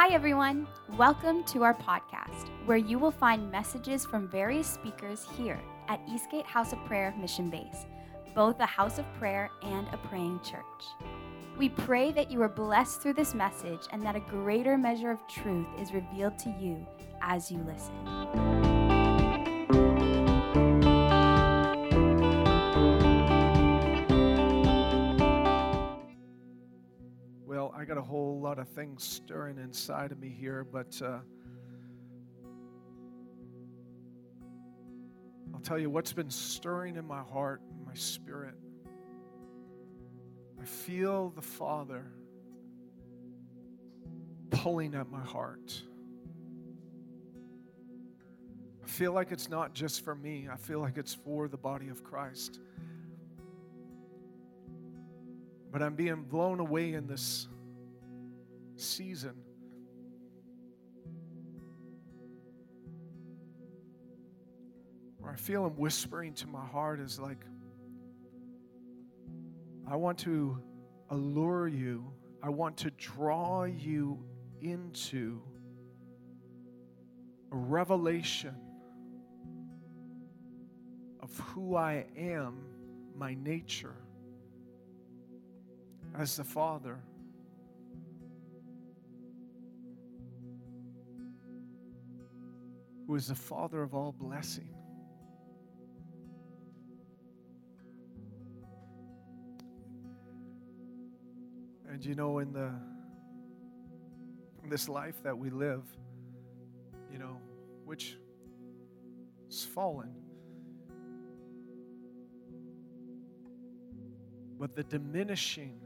Hi, everyone. Welcome to our podcast, where you will find messages from various speakers here at Eastgate House of Prayer Mission Base, both a house of prayer and a praying church. We pray that you are blessed through this message and that a greater measure of truth is revealed to you as you listen. I got a whole lot of things stirring inside of me here, but uh, I'll tell you what's been stirring in my heart my spirit. I feel the Father pulling at my heart. I feel like it's not just for me, I feel like it's for the body of Christ. But I'm being blown away in this season. Where I feel Him whispering to my heart is like, I want to allure you, I want to draw you into a revelation of who I am, my nature, as the Father. Who is the Father of all blessing. And you know, in the in this life that we live, you know, which is fallen, but the diminishing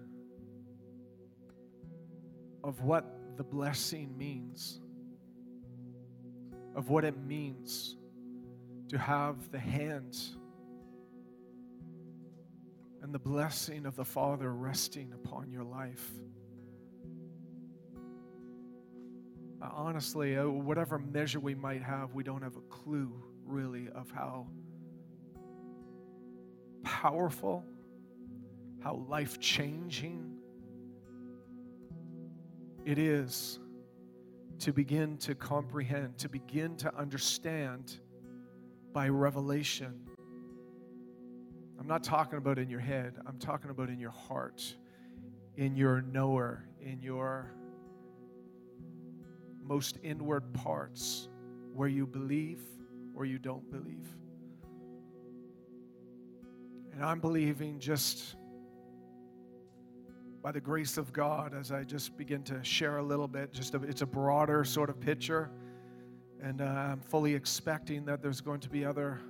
of what the blessing means of what it means to have the hands and the blessing of the Father resting upon your life. Uh, honestly, uh, whatever measure we might have, we don't have a clue really of how powerful, how life changing it is to begin to comprehend, to begin to understand by revelation. I'm not talking about in your head, I'm talking about in your heart, in your knower, in your most inward parts where you believe or you don't believe. And I'm believing just by the grace of God as I just begin to share a little bit. Just a, it's a broader sort of picture, and uh, I'm fully expecting that there's going to be other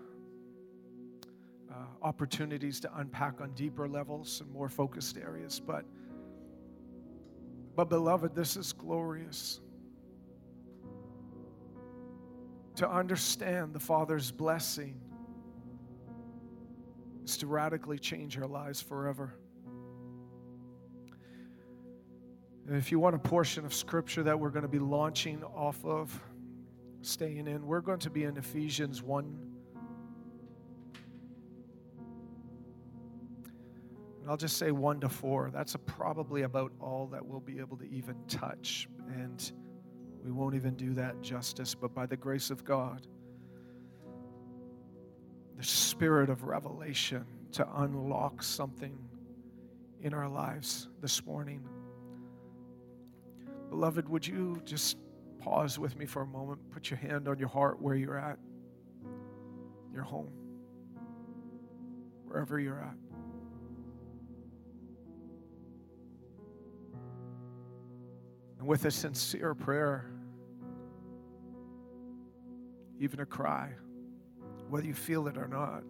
uh, opportunities to unpack on deeper levels and more focused areas. But, but beloved, this is glorious. To understand the Father's blessing is to radically change our lives forever. And if you want a portion of scripture that we're going to be launching off of, staying in, we're going to be in Ephesians 1. And I'll just say 1 to 4. That's probably about all that we'll be able to even touch. And we won't even do that justice, but by the grace of God, the spirit of revelation to unlock something in our lives this morning. Beloved, would you just pause with me for a moment? Put your hand on your heart where you're at, your home, wherever you're at. And with a sincere prayer, even a cry, whether you feel it or not,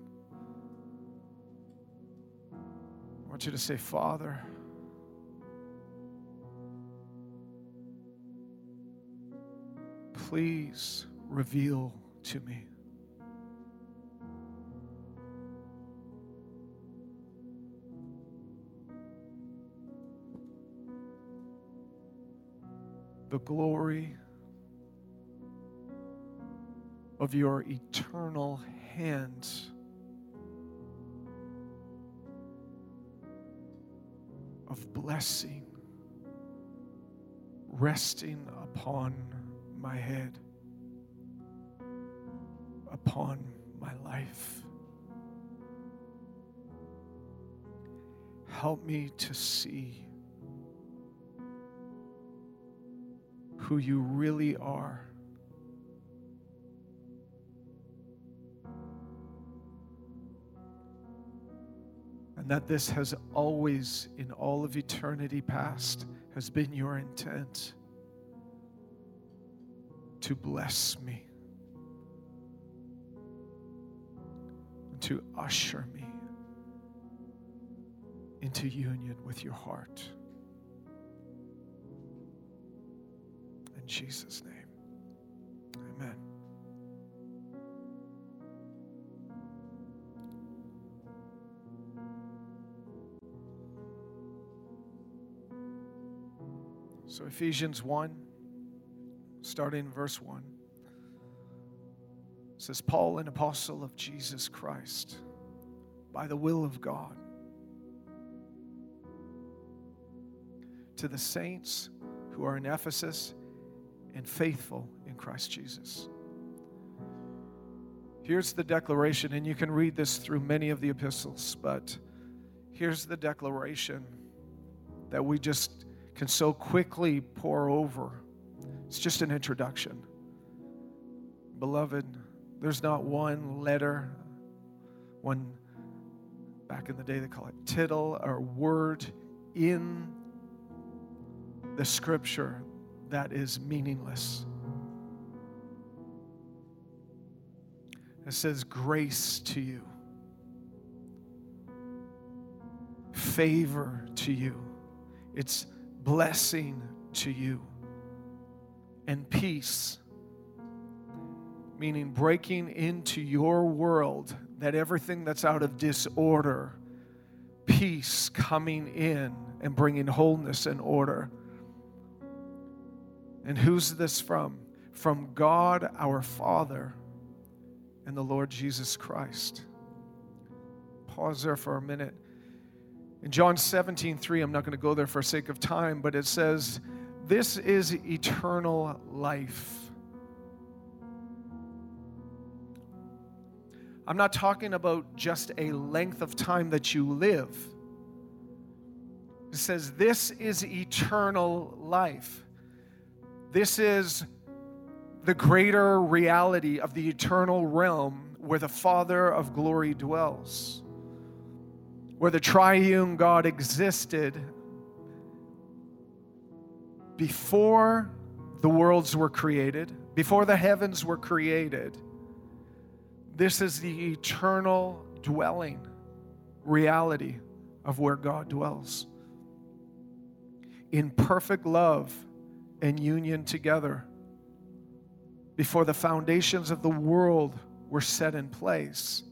I want you to say, Father, please reveal to me. The glory of your eternal hand. Of blessing resting upon my head, upon my life. Help me to see who you really are. And that this has always, in all of eternity past, has been your intent to bless me, to usher me into union with your heart. In Jesus' name, amen. So, Ephesians 1, starting verse 1, says, Paul, an apostle of Jesus Christ, by the will of God, to the saints who are in Ephesus and faithful in Christ Jesus. Here's the declaration, and you can read this through many of the epistles, but here's the declaration that we just can so quickly pour over. It's just an introduction. Beloved, there's not one letter, one, back in the day they call it tittle or word in the scripture that is meaningless. It says, grace to you, favor to you. It's blessing to you and peace, meaning breaking into your world that everything that's out of disorder, peace coming in and bringing wholeness and order. And who's this from? From God our Father and the Lord Jesus Christ. Pause there for a minute. In John 17, 3, I'm not going to go there for sake of time, but it says, This is eternal life. I'm not talking about just a length of time that you live. It says, This is eternal life. This is the greater reality of the eternal realm where the Father of glory dwells where the triune God existed before the worlds were created, before the heavens were created. This is the eternal dwelling reality of where God dwells. In perfect love and union together. Before the foundations of the world were set in place,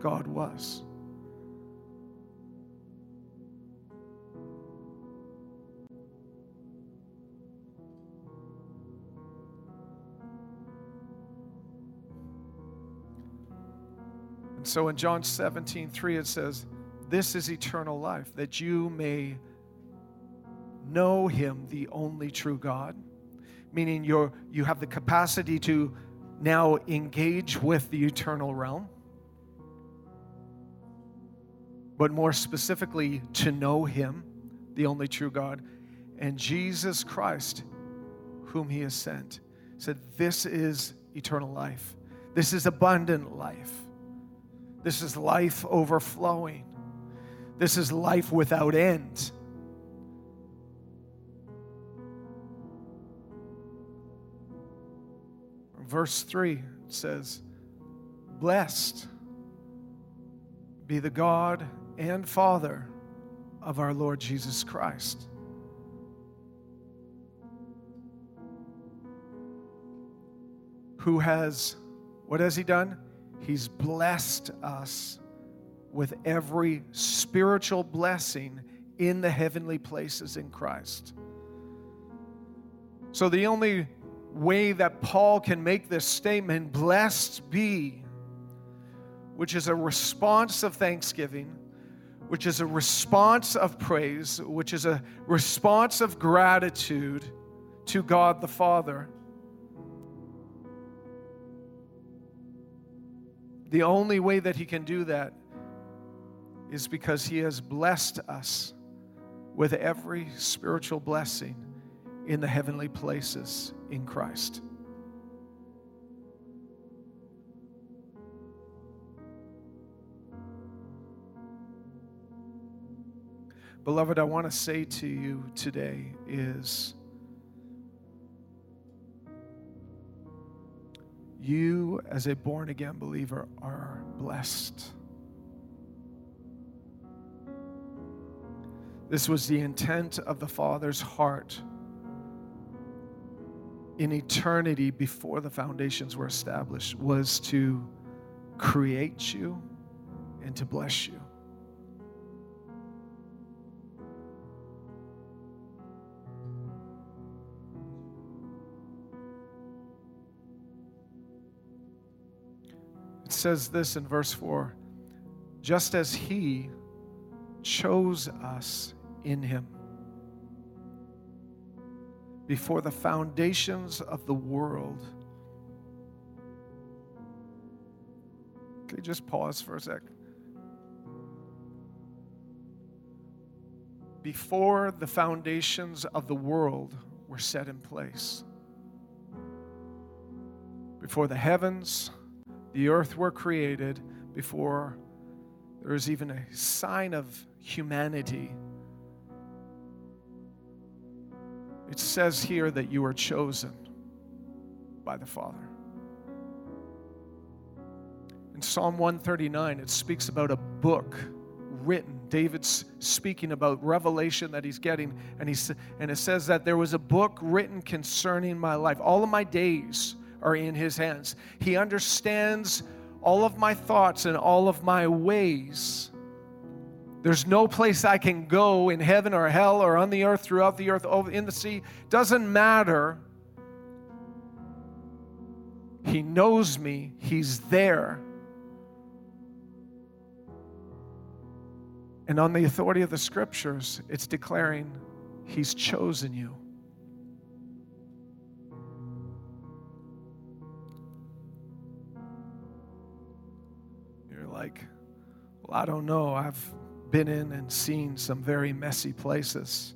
God was. So in John 17, 3, it says, This is eternal life, that you may know him, the only true God. Meaning you're, you have the capacity to now engage with the eternal realm. But more specifically, to know him, the only true God, and Jesus Christ, whom he has sent. Said, This is eternal life. This is abundant life. This is life overflowing. This is life without end. Verse 3 says, Blessed be the God and Father of our Lord Jesus Christ. Who has, what has he done? He's blessed us with every spiritual blessing in the heavenly places in Christ. So, the only way that Paul can make this statement, blessed be, which is a response of thanksgiving, which is a response of praise, which is a response of gratitude, to God the Father. The only way that He can do that is because He has blessed us with every spiritual blessing in the heavenly places in Christ. Beloved, I want to say to you today is you, as a born again believer, are blessed. This was the intent of the Father's heart in eternity before the foundations were established was to create you and to bless you. Says this in verse 4 just as He chose us in Him before the foundations of the world. You just pause for a sec? Before the foundations of the world were set in place, before the heavens, the earth were created, before there was even a sign of humanity It says here that you are chosen by the Father. In Psalm 139, it speaks about a book written. David's speaking about revelation that he's getting, and, he's, and it says that there was a book written concerning my life. All of my days are in his hands. He understands all of my thoughts and all of my ways. There's no place I can go in heaven or hell or on the earth, throughout the earth, over in the sea. Doesn't matter. He knows me, He's there. And on the authority of the scriptures, it's declaring He's chosen you. Like, well, I don't know. I've been in and seen some very messy places.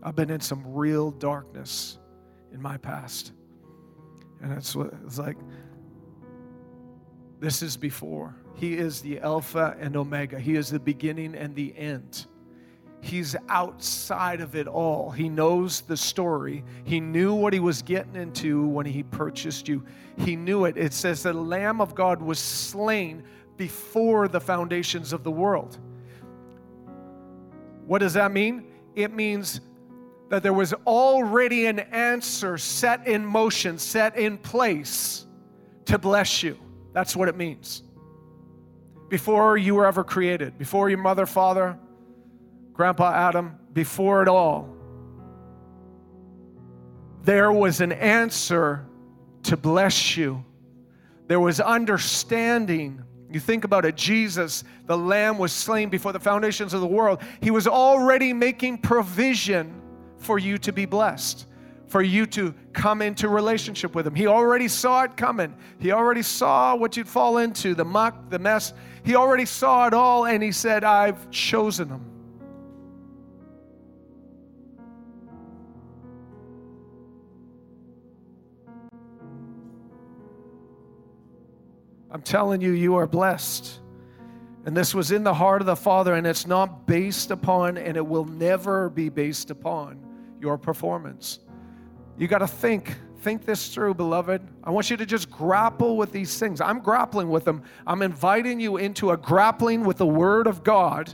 I've been in some real darkness in my past. And it's, it's like, this is before. He is the Alpha and Omega, He is the beginning and the end. He's outside of it all. He knows the story. He knew what he was getting into when he purchased you. He knew it. It says the Lamb of God was slain before the foundations of the world. What does that mean? It means that there was already an answer set in motion, set in place to bless you. That's what it means. Before you were ever created, before your mother, father, Grandpa Adam, before it all, there was an answer to bless you. There was understanding you think about it Jesus, the Lamb was slain before the foundations of the world. He was already making provision for you to be blessed, for you to come into relationship with Him. He already saw it coming. He already saw what you'd fall into the muck, the mess. He already saw it all, and He said, I've chosen them. I'm telling you, you are blessed. And this was in the heart of the Father, and it's not based upon, and it will never be based upon your performance. You got to think, think this through, beloved. I want you to just grapple with these things. I'm grappling with them. I'm inviting you into a grappling with the Word of God.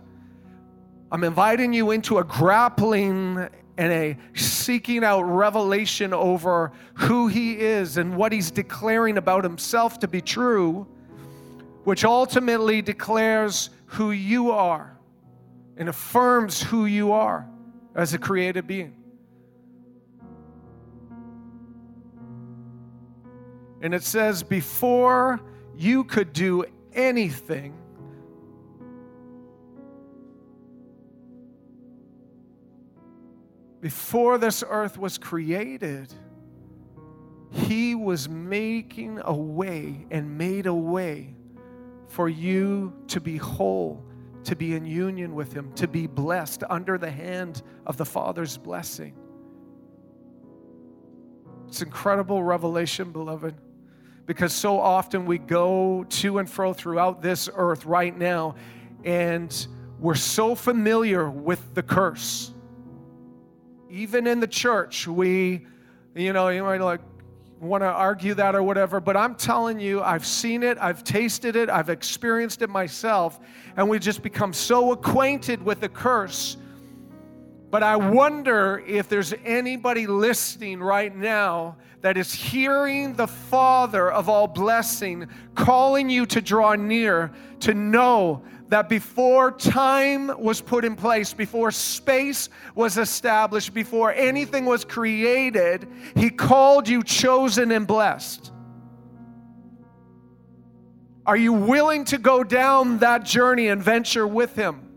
I'm inviting you into a grappling and a seeking out revelation over who he is and what he's declaring about himself to be true, which ultimately declares who you are and affirms who you are as a created being. And it says, before you could do anything, before this earth was created, He was making a way and made a way for you to be whole, to be in union with Him, to be blessed under the hand of the Father's blessing. It's incredible revelation, beloved, because so often we go to and fro throughout this earth right now, and we're so familiar with the curse. Even in the church, we, you know, you might like, want to argue that or whatever, but I'm telling you, I've seen it, I've tasted it, I've experienced it myself, and we just become so acquainted with the curse. But I wonder if there's anybody listening right now that is hearing the Father of all blessing calling you to draw near, to know that before time was put in place, before space was established, before anything was created, He called you chosen and blessed. Are you willing to go down that journey and venture with Him?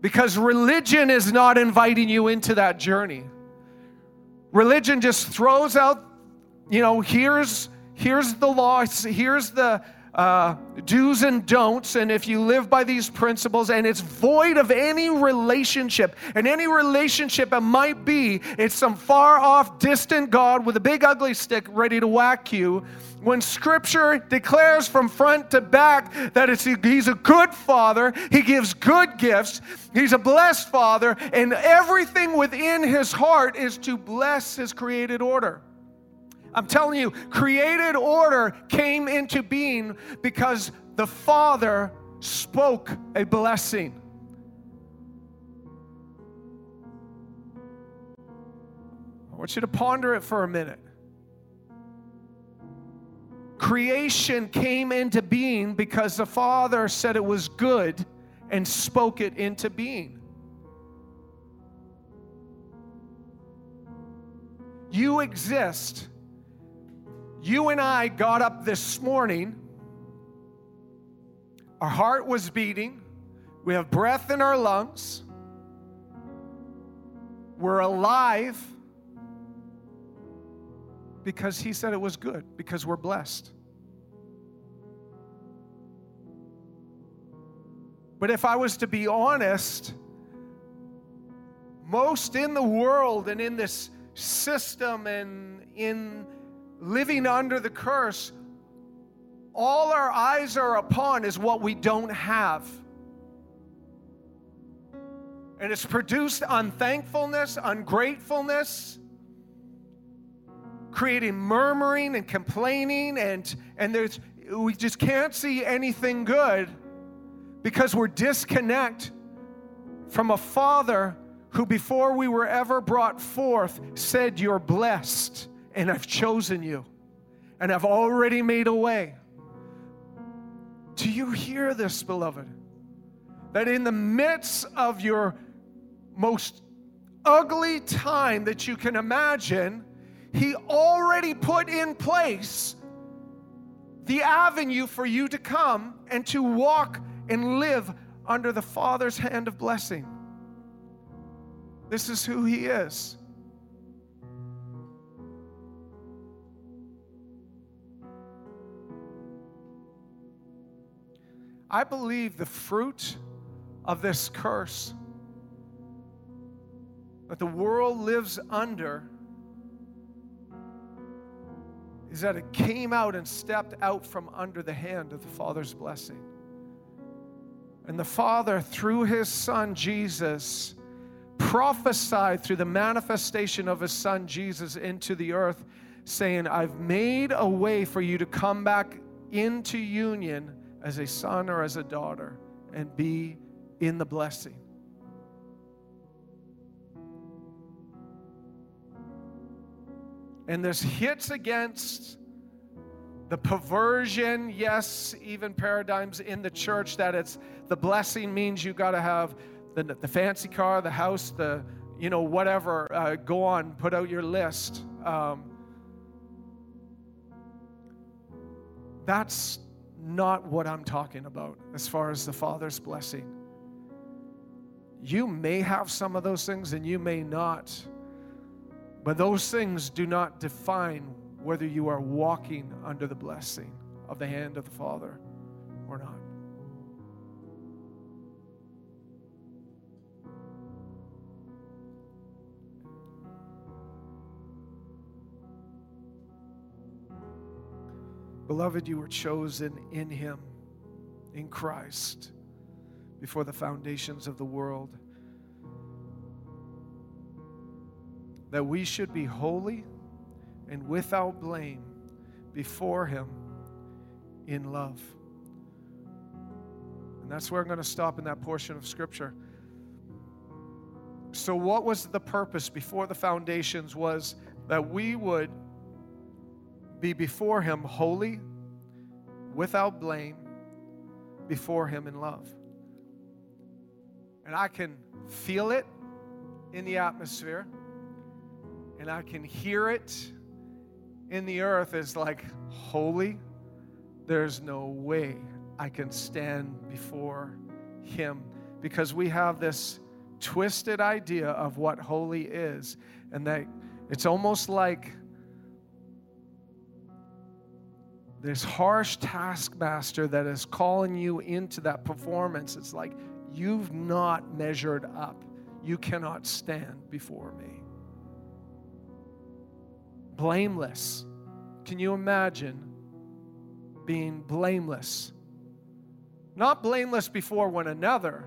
Because religion is not inviting you into that journey. Religion just throws out, you know, here's here's the law, here's the uh, do's and don'ts, and if you live by these principles, and it's void of any relationship, and any relationship it might be, it's some far off, distant God with a big ugly stick ready to whack you. When Scripture declares from front to back that it's, He's a good Father, He gives good gifts, He's a blessed Father, and everything within His heart is to bless His created order. I'm telling you, created order came into being because the Father spoke a blessing. I want you to ponder it for a minute. Creation came into being because the Father said it was good and spoke it into being. You exist you and I got up this morning, our heart was beating, we have breath in our lungs, we're alive because He said it was good, because we're blessed. But if I was to be honest, most in the world and in this system and in living under the curse, all our eyes are upon is what we don't have. And it's produced unthankfulness, ungratefulness, creating murmuring and complaining, and, and there's, we just can't see anything good because we're disconnect from a father who, before we were ever brought forth, said, You're blessed and I've chosen you, and I've already made a way. Do you hear this, beloved? That in the midst of your most ugly time that you can imagine, He already put in place the avenue for you to come and to walk and live under the Father's hand of blessing. This is who He is. I believe the fruit of this curse that the world lives under is that it came out and stepped out from under the hand of the Father's blessing. And the Father, through His Son Jesus, prophesied through the manifestation of His Son Jesus into the earth, saying, I've made a way for you to come back into union as a son or as a daughter and be in the blessing. And this hits against the perversion, yes, even paradigms in the church that it's the blessing means you got to have the, the fancy car, the house, the, you know, whatever. Uh, go on, put out your list. Um, that's not what I'm talking about as far as the Father's blessing. You may have some of those things and you may not. But those things do not define whether you are walking under the blessing of the hand of the Father or not. Beloved, you were chosen in Him, in Christ, before the foundations of the world, that we should be holy and without blame before Him in love. And that's where I'm going to stop in that portion of Scripture. So, what was the purpose before the foundations? Was that we would be before Him holy, without blame, before Him in love. And I can feel it in the atmosphere, and I can hear it in the earth as like, holy. There's no way I can stand before Him because we have this twisted idea of what holy is, and that it's almost like this harsh taskmaster that is calling you into that performance. It's like, you've not measured up. You cannot stand before me. Blameless. Can you imagine being blameless? Not blameless before one another.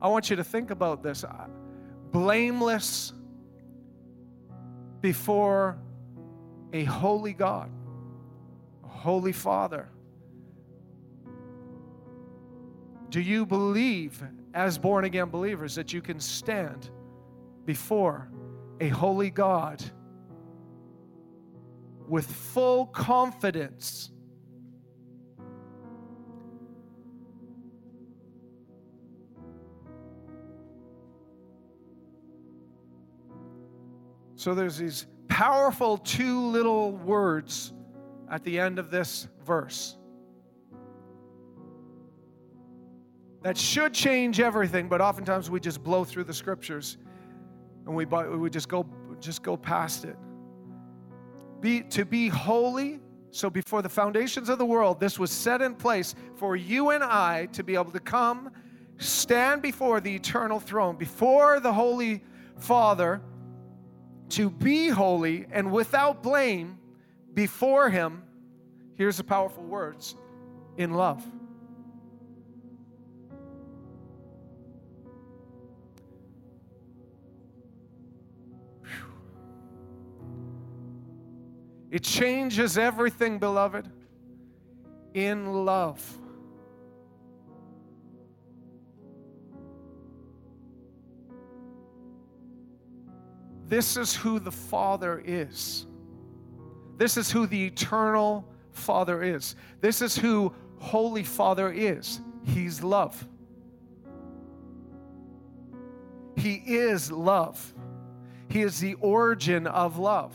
I want you to think about this. Blameless before a holy God, a holy Father. Do you believe, as born again believers, that you can stand before a holy God with full confidence? So there's these powerful two little words at the end of this verse that should change everything, but oftentimes we just blow through the scriptures and we, we just, go, just go past it. Be, to be holy, so before the foundations of the world, this was set in place for you and I to be able to come, stand before the eternal throne, before the Holy Father to be holy and without blame before Him, here's the powerful words in love. It changes everything, beloved, in love. This is who the Father is. This is who the eternal Father is. This is who Holy Father is. He's love. He is love. He is the origin of love.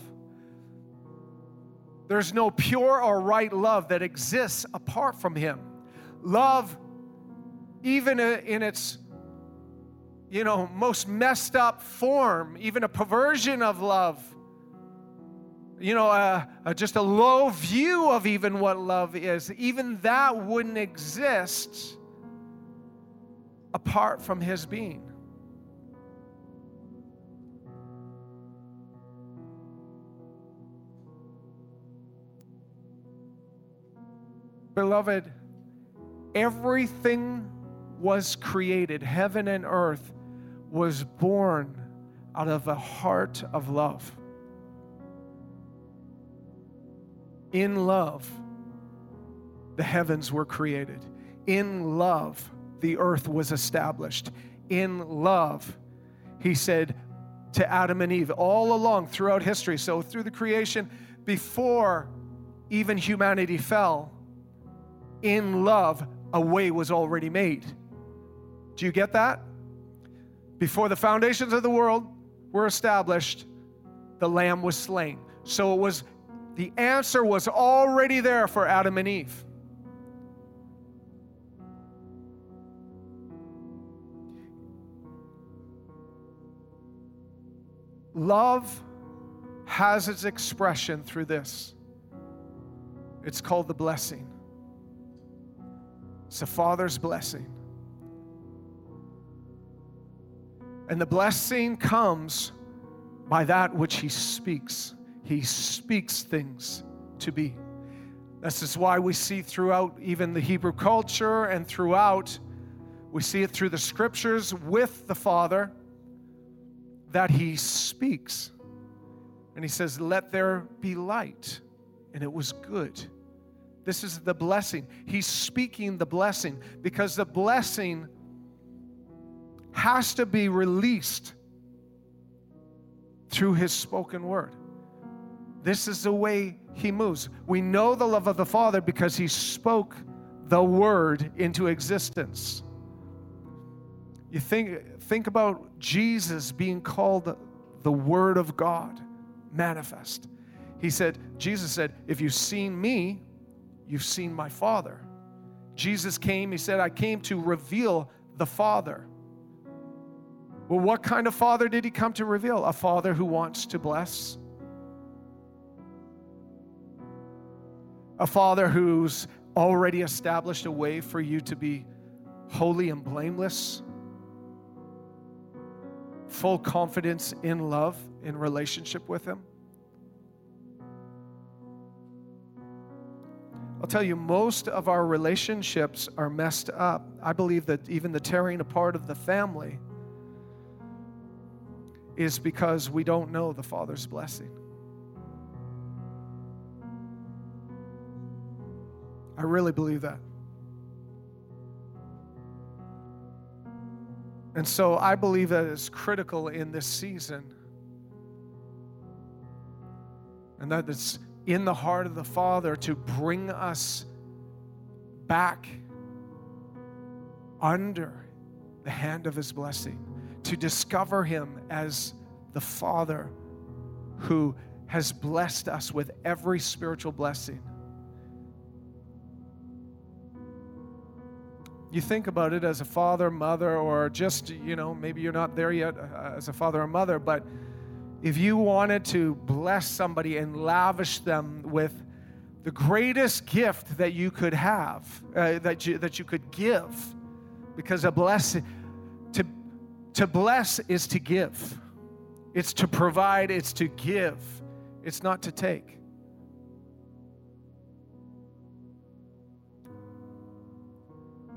There's no pure or right love that exists apart from Him. Love, even in its you know, most messed up form, even a perversion of love. You know, uh, uh, just a low view of even what love is. Even that wouldn't exist apart from His being. Beloved, everything was created, heaven and earth, was born out of a heart of love. In love, the heavens were created. In love, the earth was established. In love, he said to Adam and Eve all along throughout history. So, through the creation, before even humanity fell, in love, a way was already made. Do you get that? Before the foundations of the world were established, the lamb was slain. So it was the answer was already there for Adam and Eve. Love has its expression through this. It's called the blessing. It's the Father's blessing. And the blessing comes by that which He speaks. He speaks things to be. This is why we see throughout even the Hebrew culture and throughout, we see it through the scriptures with the Father that He speaks. And He says, Let there be light. And it was good. This is the blessing. He's speaking the blessing because the blessing has to be released through His spoken word. This is the way he moves. We know the love of the Father because he spoke the word into existence. You think, think about Jesus being called the Word of God manifest. He said, Jesus said, If you've seen me, you've seen my Father. Jesus came, he said, I came to reveal the Father. Well, what kind of Father did he come to reveal? A Father who wants to bless a father who's already established a way for you to be holy and blameless, full confidence in love, in relationship with Him. I'll tell you, most of our relationships are messed up. I believe that even the tearing apart of the family is because we don't know the Father's blessing. I really believe that. And so I believe that it's critical in this season. And that it's in the heart of the Father to bring us back under the hand of His blessing, to discover Him as the Father who has blessed us with every spiritual blessing. You think about it as a father, mother, or just, you know, maybe you're not there yet uh, as a father or mother, but if you wanted to bless somebody and lavish them with the greatest gift that you could have, uh, that, you, that you could give, because a blessing, to bless is to give, it's to provide, it's to give, it's not to take.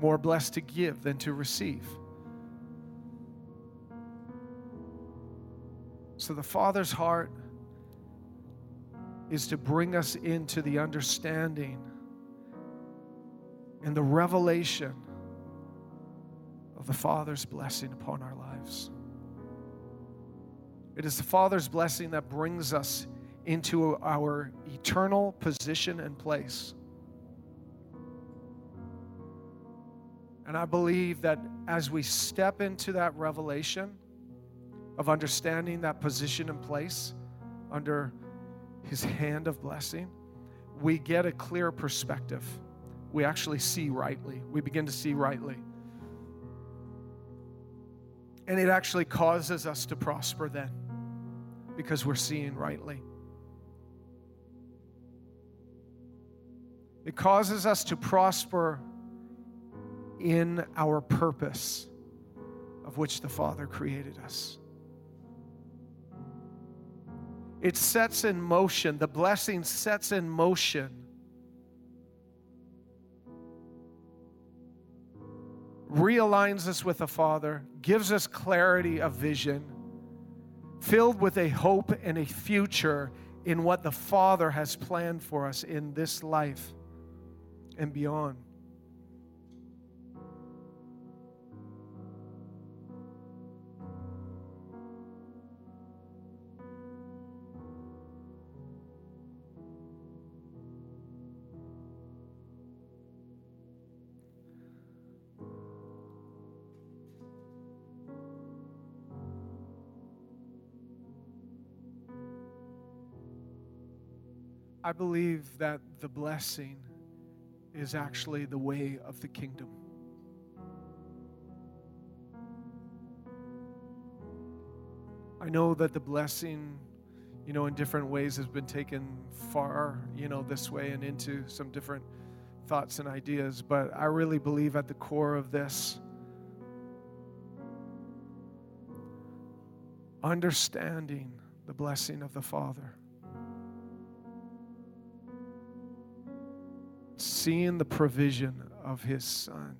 more blessed to give than to receive. So, the Father's heart is to bring us into the understanding and the revelation of the Father's blessing upon our lives. It is the Father's blessing that brings us into our eternal position and place. And I believe that as we step into that revelation of understanding that position and place under His hand of blessing, we get a clear perspective. We actually see rightly. We begin to see rightly. And it actually causes us to prosper then because we're seeing rightly. It causes us to prosper in our purpose of which the Father created us. It sets in motion, the blessing sets in motion. Realigns us with the Father, gives us clarity of vision, filled with a hope and a future in what the Father has planned for us in this life and beyond. I believe that the blessing is actually the way of the kingdom. I know that the blessing, you know, in different ways has been taken far, you know, this way and into some different thoughts and ideas, but I really believe at the core of this, understanding the blessing of the Father, seeing the provision of His Son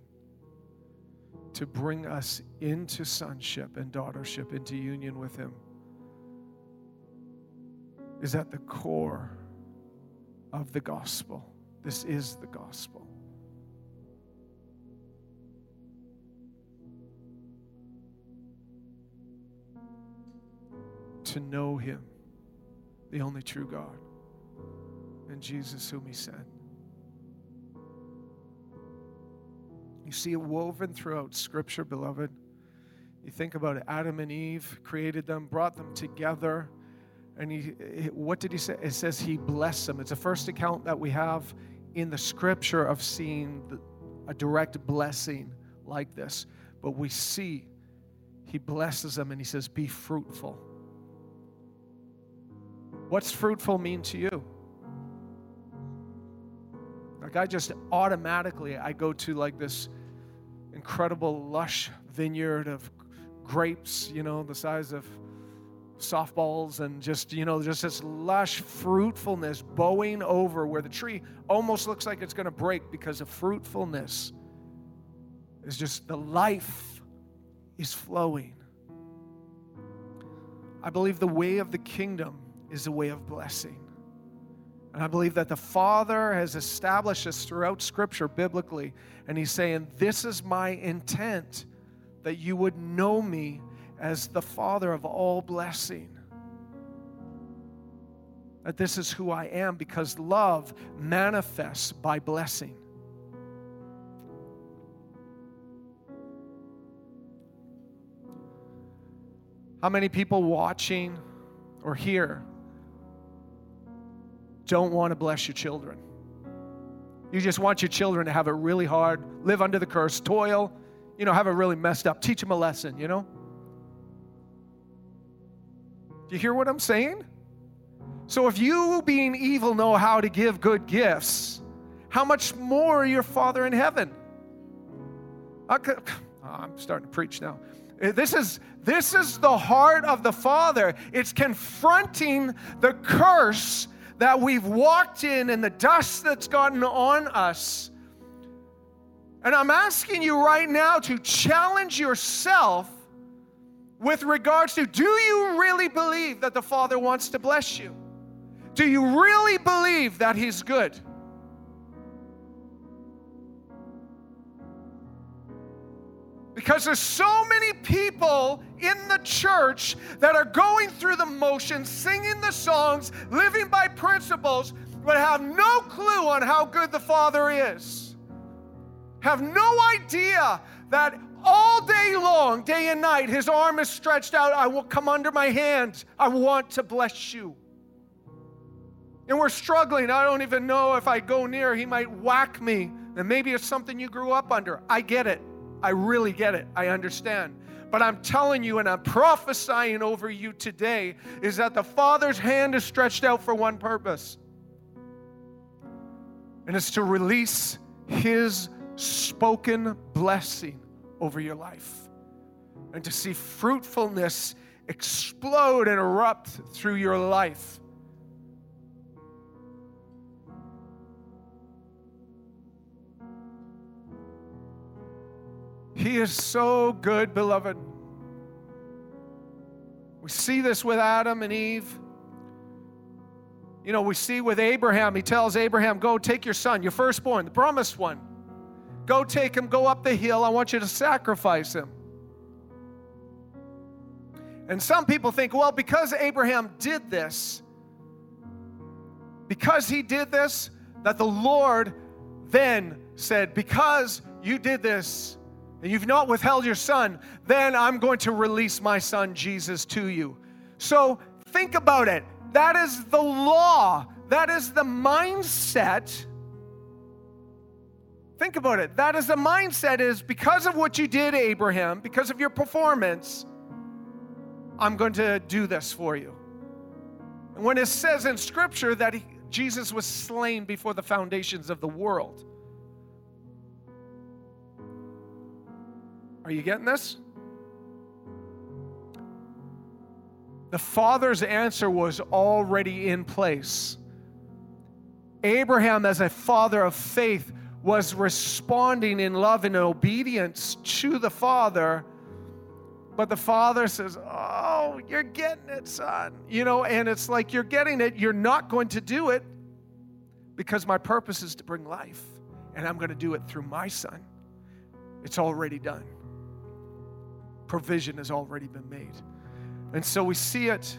to bring us into sonship and daughtership, into union with Him, is at the core of the gospel. This is the gospel. To know Him, the only true God, and Jesus, whom He sent. You see it woven throughout Scripture, beloved. You think about it Adam and Eve created them, brought them together. And he, what did he say? It says he blessed them. It's the first account that we have in the scripture of seeing a direct blessing like this. But we see he blesses them and he says, Be fruitful. What's fruitful mean to you? Like I just automatically I go to like this incredible lush vineyard of grapes, you know, the size of softballs and just, you know, just this lush fruitfulness bowing over where the tree almost looks like it's going to break because of fruitfulness. Is just the life is flowing. I believe the way of the kingdom is the way of blessing. And I believe that the Father has established this throughout Scripture biblically. And He's saying, This is my intent that you would know me as the Father of all blessing. That this is who I am because love manifests by blessing. How many people watching or here don't want to bless your children? You just want your children to have it really hard, live under the curse, toil, you know, have it really messed up. Teach them a lesson, you know? Do you hear what I'm saying? So if you, being evil, know how to give good gifts, how much more your Father in heaven? I'm starting to preach now. Uh, this is, this is the heart of the Father. It's confronting the curse that we've walked in and the dust that's gotten on us. And I'm asking you right now to challenge yourself with regards to do you really believe that the Father wants to bless you? Do you really believe that He's good? Because there's so many people in the church that are going through the motions, singing the songs, living by principles, but have no clue on how good the Father is. Have no idea that all day long, day and night, his arm is stretched out. I will come under my hand. I want to bless you. And we're struggling. I don't even know if I go near, he might whack me. And maybe it's something you grew up under. I get it. I really get it. I understand. But I'm telling you, and I'm prophesying over you today, is that the Father's hand is stretched out for one purpose. And it's to release His spoken blessing over your life and to see fruitfulness explode and erupt through your life. He is so good, beloved. We see this with Adam and Eve. You know, we see with Abraham, he tells Abraham, Go take your son, your firstborn, the promised one. Go take him, go up the hill. I want you to sacrifice him. And some people think, well, because Abraham did this, because he did this, that the Lord then said, Because you did this, and you've not withheld your son, then I'm going to release my son Jesus to you. So think about it. That is the law, that is the mindset. Think about it. That is the mindset is because of what you did, Abraham, because of your performance, I'm going to do this for you. And when it says in Scripture that he, Jesus was slain before the foundations of the world, are you getting this? The Father's answer was already in place. Abraham, as a father of faith, was responding in love and obedience to the Father. But the Father says, Oh, you're getting it, son. You know, and it's like, You're getting it. You're not going to do it because my purpose is to bring life, and I'm going to do it through my son. It's already done. Provision has already been made. And so we see it.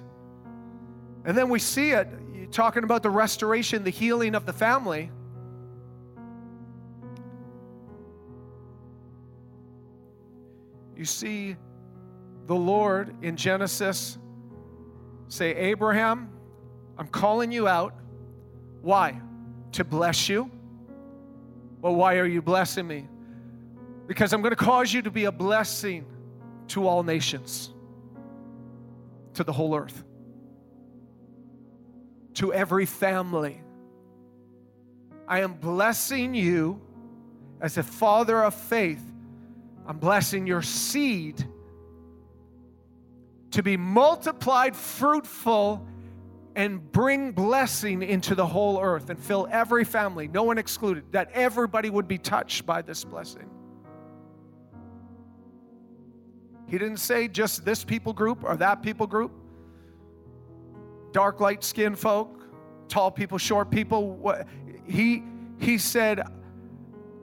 And then we see it, You're talking about the restoration, the healing of the family. You see the Lord in Genesis say, Abraham, I'm calling you out. Why? To bless you. Well, why are you blessing me? Because I'm going to cause you to be a blessing to all nations, to the whole earth, to every family. I am blessing you as a father of faith I'm blessing your seed to be multiplied, fruitful, and bring blessing into the whole earth and fill every family, no one excluded, that everybody would be touched by this blessing. He didn't say just this people group or that people group, dark, light skinned folk, tall people, short people. He, he said,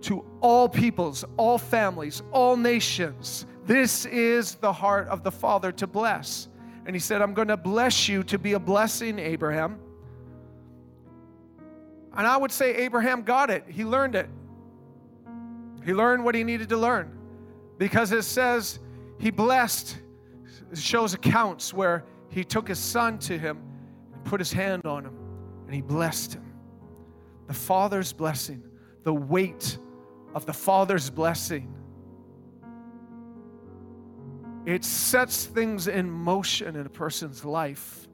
to all peoples, all families, all nations. This is the heart of the Father to bless. And he said, I'm going to bless you to be a blessing, Abraham. And I would say Abraham got it. He learned it. He learned what he needed to learn. Because it says he blessed, shows accounts where he took his son to him and put his hand on him and he blessed him. The Father's blessing, the weight of the Father's blessing. It sets things in motion in a person's life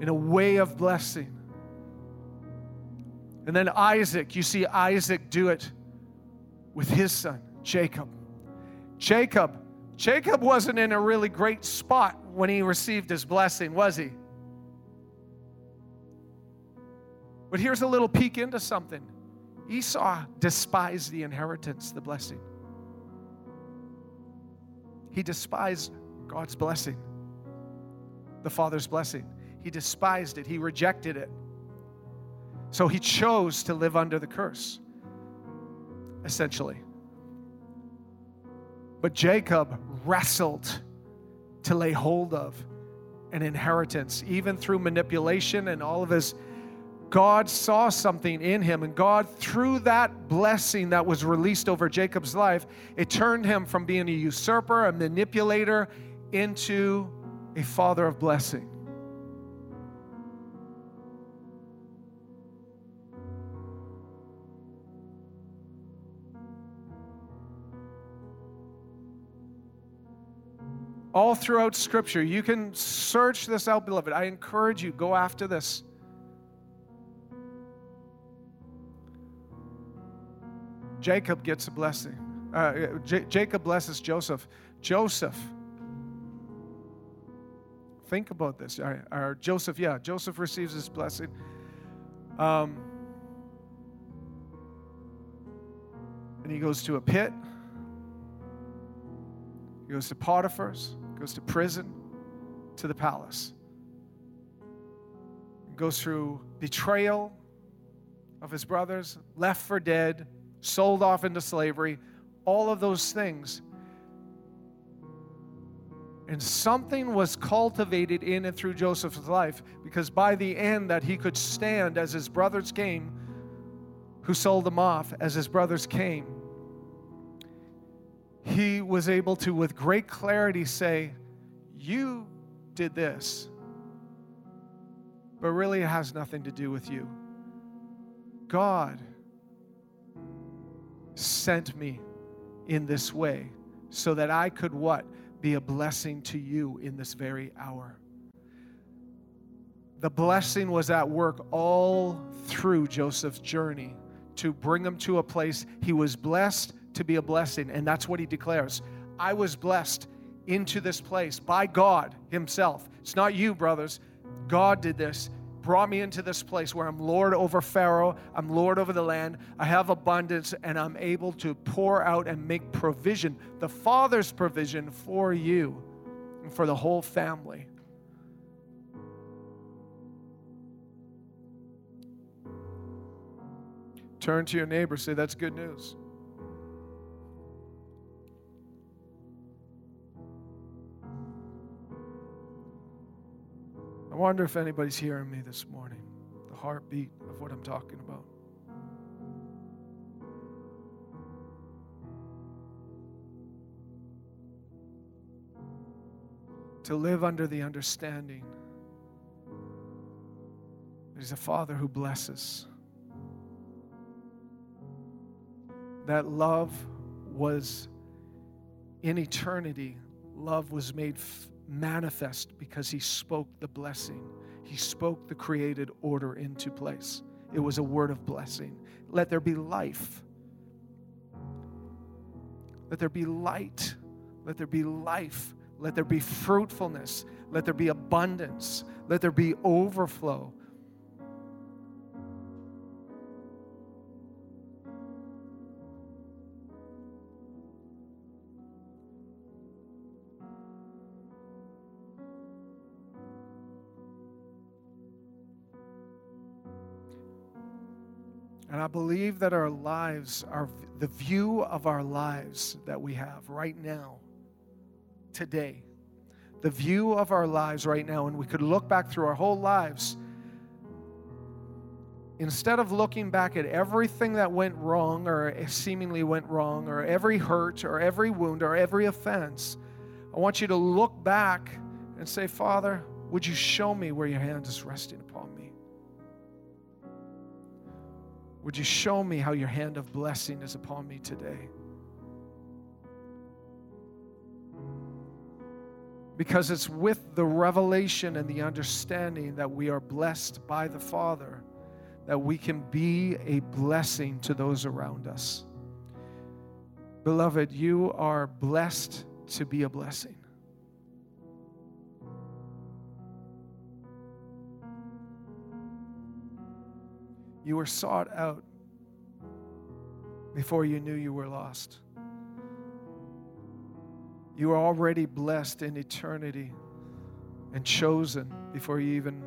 in a way of blessing. And then Isaac, you see Isaac do it with his son, Jacob. Jacob, Jacob wasn't in a really great spot when he received his blessing, was he? But here's a little peek into something. Esau despised the inheritance, the blessing. He despised God's blessing, the Father's blessing. He despised it, he rejected it. So he chose to live under the curse, essentially. But Jacob wrestled to lay hold of an inheritance, even through manipulation and all of his God saw something in him, and God, through that blessing that was released over Jacob's life, it turned him from being a usurper, a manipulator, into a father of blessing. All throughout Scripture, you can search this out, beloved. I encourage you, go after this. Jacob gets a blessing. Uh, J- Jacob blesses Joseph. Joseph, think about this. Or Joseph, yeah, Joseph receives his blessing. Um, and he goes to a pit. He goes to Potiphar's, goes to prison, to the palace. Goes through betrayal of his brothers, left for dead, sold off into slavery, all of those things. And something was cultivated in and through Joseph's life because by the end that he could stand as his brothers came, who sold him off, as his brothers came, he was able to, with great clarity, say, You did this, but really it has nothing to do with you. God sent me in this way so that I could what? be a blessing to you in this very hour. The blessing was at work all through Joseph's journey to bring him to a place he was blessed to be a blessing. And that's what he declares I was blessed into this place by God Himself. It's not you, brothers. God did this, brought me into this place where I'm Lord over Pharaoh, I'm Lord over the land, I have abundance, and I'm able to pour out and make provision, the Father's provision for you and for the whole family. Turn to your neighbor, say, That's good news. Wonder if anybody's hearing me this morning, the heartbeat of what I'm talking about. To live under the understanding that He's a Father who blesses. That love was in eternity, love was made. F- manifest because he spoke the blessing. He spoke the created order into place. It was a word of blessing. Let there be life. Let there be light. Let there be life. Let there be fruitfulness. Let there be abundance. Let there be overflow. I believe that our lives, are the view of our lives that we have right now, today, the view of our lives right now, and we could look back through our whole lives. Instead of looking back at everything that went wrong or seemingly went wrong, or every hurt or every wound or every offense, I want you to look back and say, Father, would you show me where your hand is resting upon me? Would you show me how your hand of blessing is upon me today? Because it's with the revelation and the understanding that we are blessed by the Father that we can be a blessing to those around us. Beloved, you are blessed to be a blessing. You were sought out before you knew you were lost. You were already blessed in eternity and chosen before you even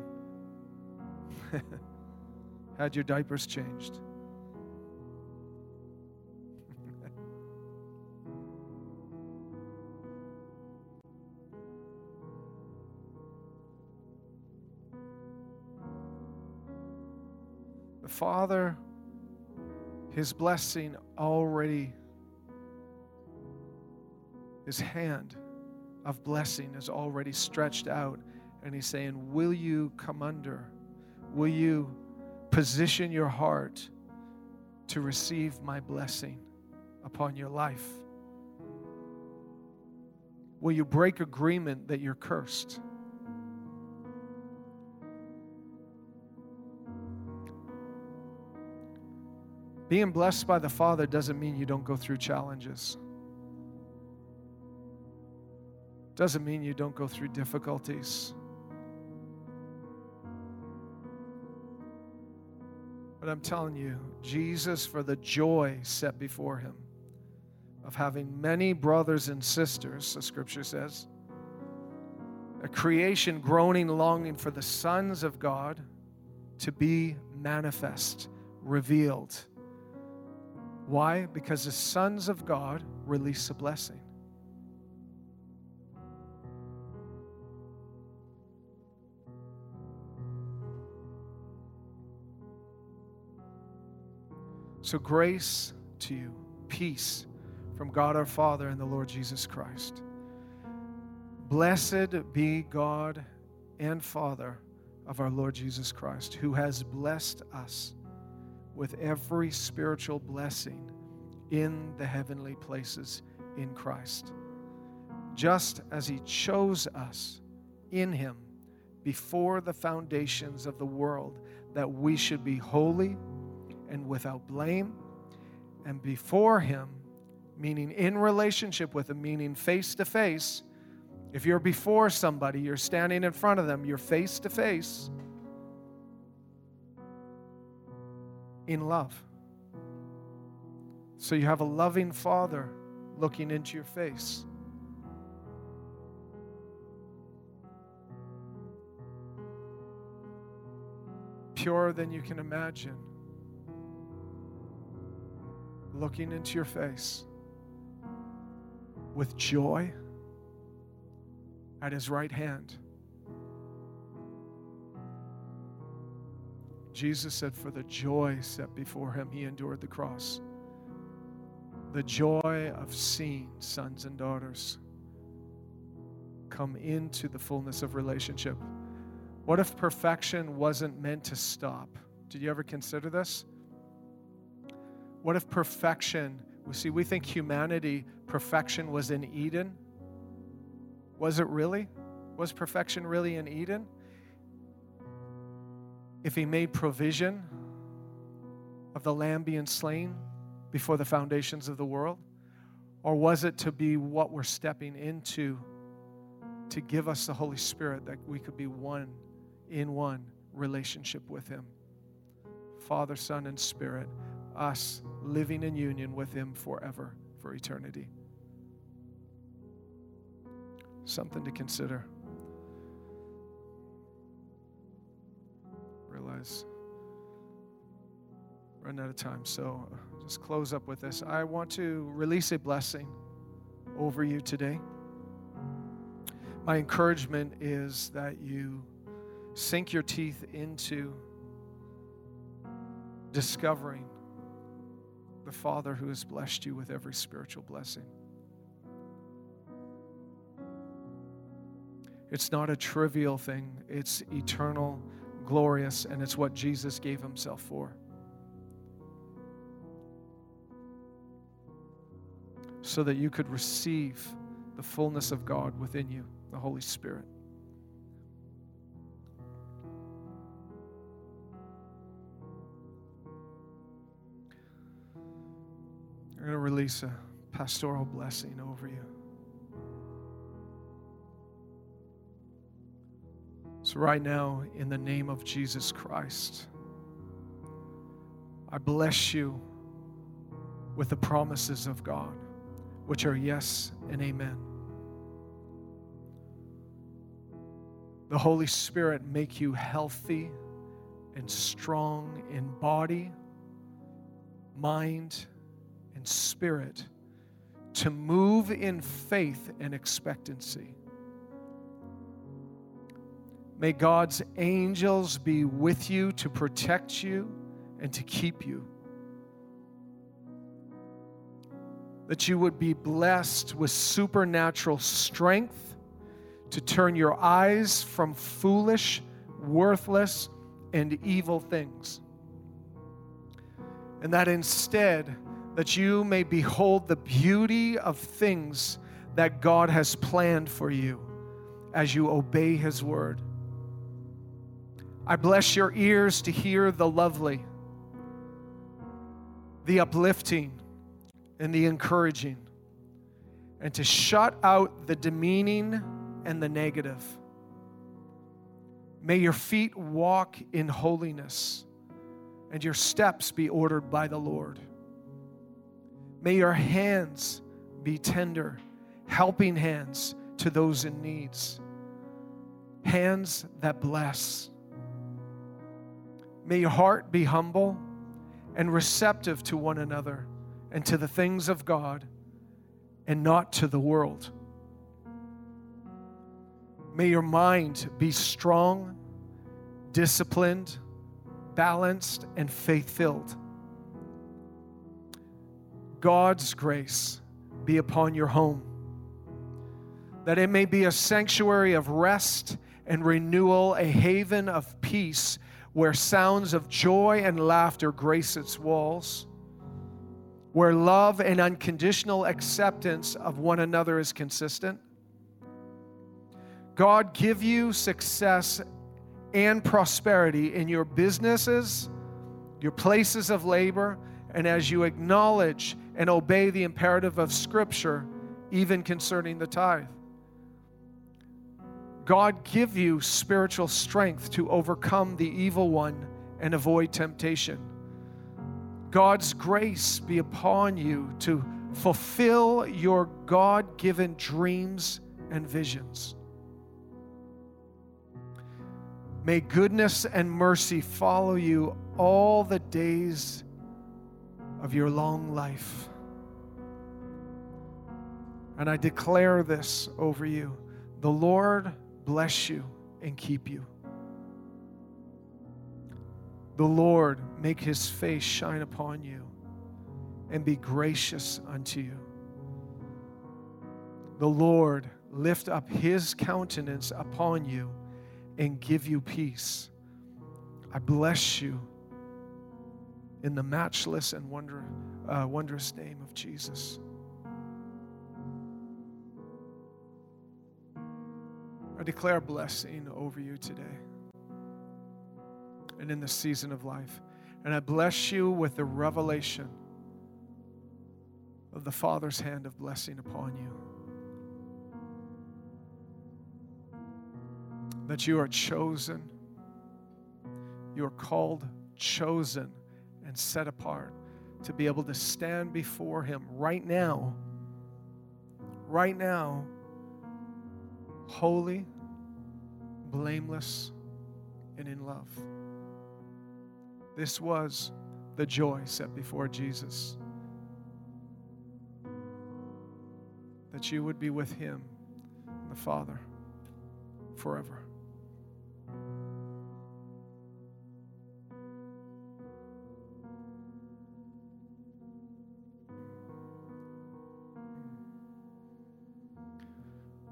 had your diapers changed. Father, His blessing already, His hand of blessing is already stretched out. And He's saying, Will you come under? Will you position your heart to receive my blessing upon your life? Will you break agreement that you're cursed? Being blessed by the Father doesn't mean you don't go through challenges. Doesn't mean you don't go through difficulties. But I'm telling you, Jesus, for the joy set before him of having many brothers and sisters, the scripture says, a creation groaning, longing for the sons of God to be manifest, revealed. Why? Because the sons of God release a blessing. So, grace to you, peace from God our Father and the Lord Jesus Christ. Blessed be God and Father of our Lord Jesus Christ, who has blessed us with every spiritual blessing in the heavenly places in Christ. just as He chose us in Him before the foundations of the world, that we should be holy and without blame. And before Him, meaning in relationship with Him, meaning face to face. If you're before somebody, you're standing in front of them, you're face to face in love. So you have a loving Father looking into your face. Purer than you can imagine, looking into your face with joy at his right hand. Jesus said, For the joy set before him, he endured the cross. The joy of seeing sons and daughters come into the fullness of relationship. What if perfection wasn't meant to stop? Did you ever consider this? What if perfection, we see, we think humanity, perfection was in Eden. Was it really? Was perfection really in Eden? If he made provision of the lamb being slain before the foundations of the world? Or was it to be what we're stepping into to give us the Holy Spirit that we could be one in one relationship with Him? Father, Son, and Spirit, us living in union with Him forever, for eternity. Something to consider. Realize run out of time, so uh, just close up with this. I want to release a blessing over you today. My encouragement is that you sink your teeth into discovering the Father who has blessed you with every spiritual blessing. It's not a trivial thing, it's eternal, glorious, and it's what Jesus gave himself for. So that you could receive the fullness of God within you, the Holy Spirit. I'm going to release a pastoral blessing over you. So, right now, in the name of Jesus Christ, I bless you with the promises of God, which are yes and amen. The Holy Spirit make you healthy and strong in body, mind, and spirit to move in faith and expectancy. May God's angels be with you to protect you and to keep you. That you would be blessed with supernatural strength to turn your eyes from foolish, worthless, and evil things. And that instead, that you may behold the beauty of things that God has planned for you as you obey His word. I bless your ears to hear the lovely, the uplifting, and the encouraging, and to shut out the demeaning and the negative. May your feet walk in holiness and your steps be ordered by the Lord. May your hands be tender, helping hands to those in needs, hands that bless. May your heart be humble and receptive to one another and to the things of God and not to the world. May your mind be strong, disciplined, balanced, and faith filled. God's grace be upon your home, that it may be a sanctuary of rest and renewal, a haven of peace where sounds of joy and laughter grace its walls, where love and unconditional acceptance of one another is consistent, God give you success and prosperity in your businesses, your places of labor, and as you acknowledge and obey the imperative of Scripture, even concerning the tithe. God give you spiritual strength to overcome the evil one and avoid temptation. God's grace be upon you to fulfill your God given dreams and visions. May goodness and mercy follow you all the days of your long life. And I declare this over you the Lord bless you and keep you. The Lord make his face shine upon you and be gracious unto you. The Lord lift up his countenance upon you and give you peace. I bless you in the matchless and uh, wondrous name of Jesus. Declare blessing over you today and in the season of life. And I bless you with the revelation of the Father's hand of blessing upon you. That you are chosen, you are called, chosen, and set apart to be able to stand before Him right now, right now, holy, blameless, and in love. This was the joy set before Jesus. That you would be with Him, and the Father, forever.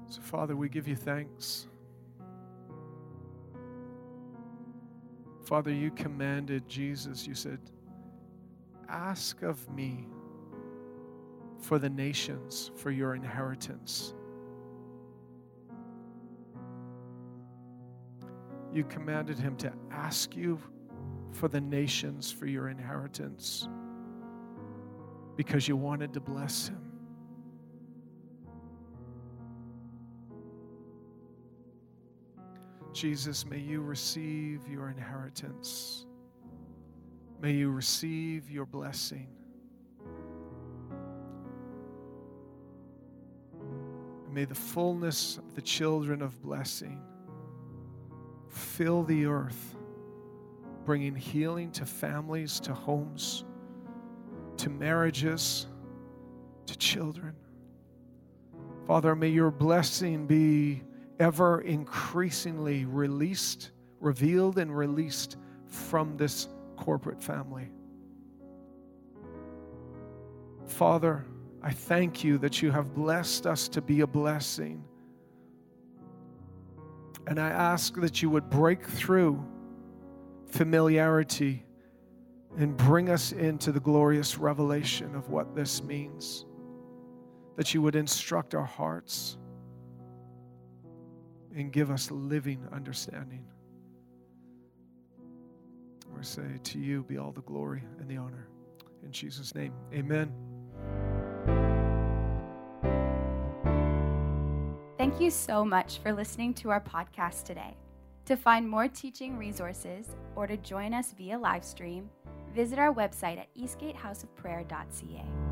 So, Father, we give you thanks. Father, you commanded Jesus, you said, Ask of me for the nations, for your inheritance. You commanded him to ask you for the nations, for your inheritance, because you wanted to bless him. Jesus, may you receive your inheritance. May you receive your blessing. may the fullness of the children of blessing fill the earth, bringing healing to families, to homes, to marriages, to children. Father, may your blessing be ever increasingly released, revealed, and released from this corporate family. Father, I thank you that you have blessed us to be a blessing. And I ask that you would break through familiarity and bring us into the glorious revelation of what this means. That you would instruct our hearts and give us living understanding. We say, To you be all the glory and the honor. In Jesus' name, amen. Thank you so much for listening to our podcast today. To find more teaching resources or to join us via live stream, visit our website at eastgatehouseofprayer.ca.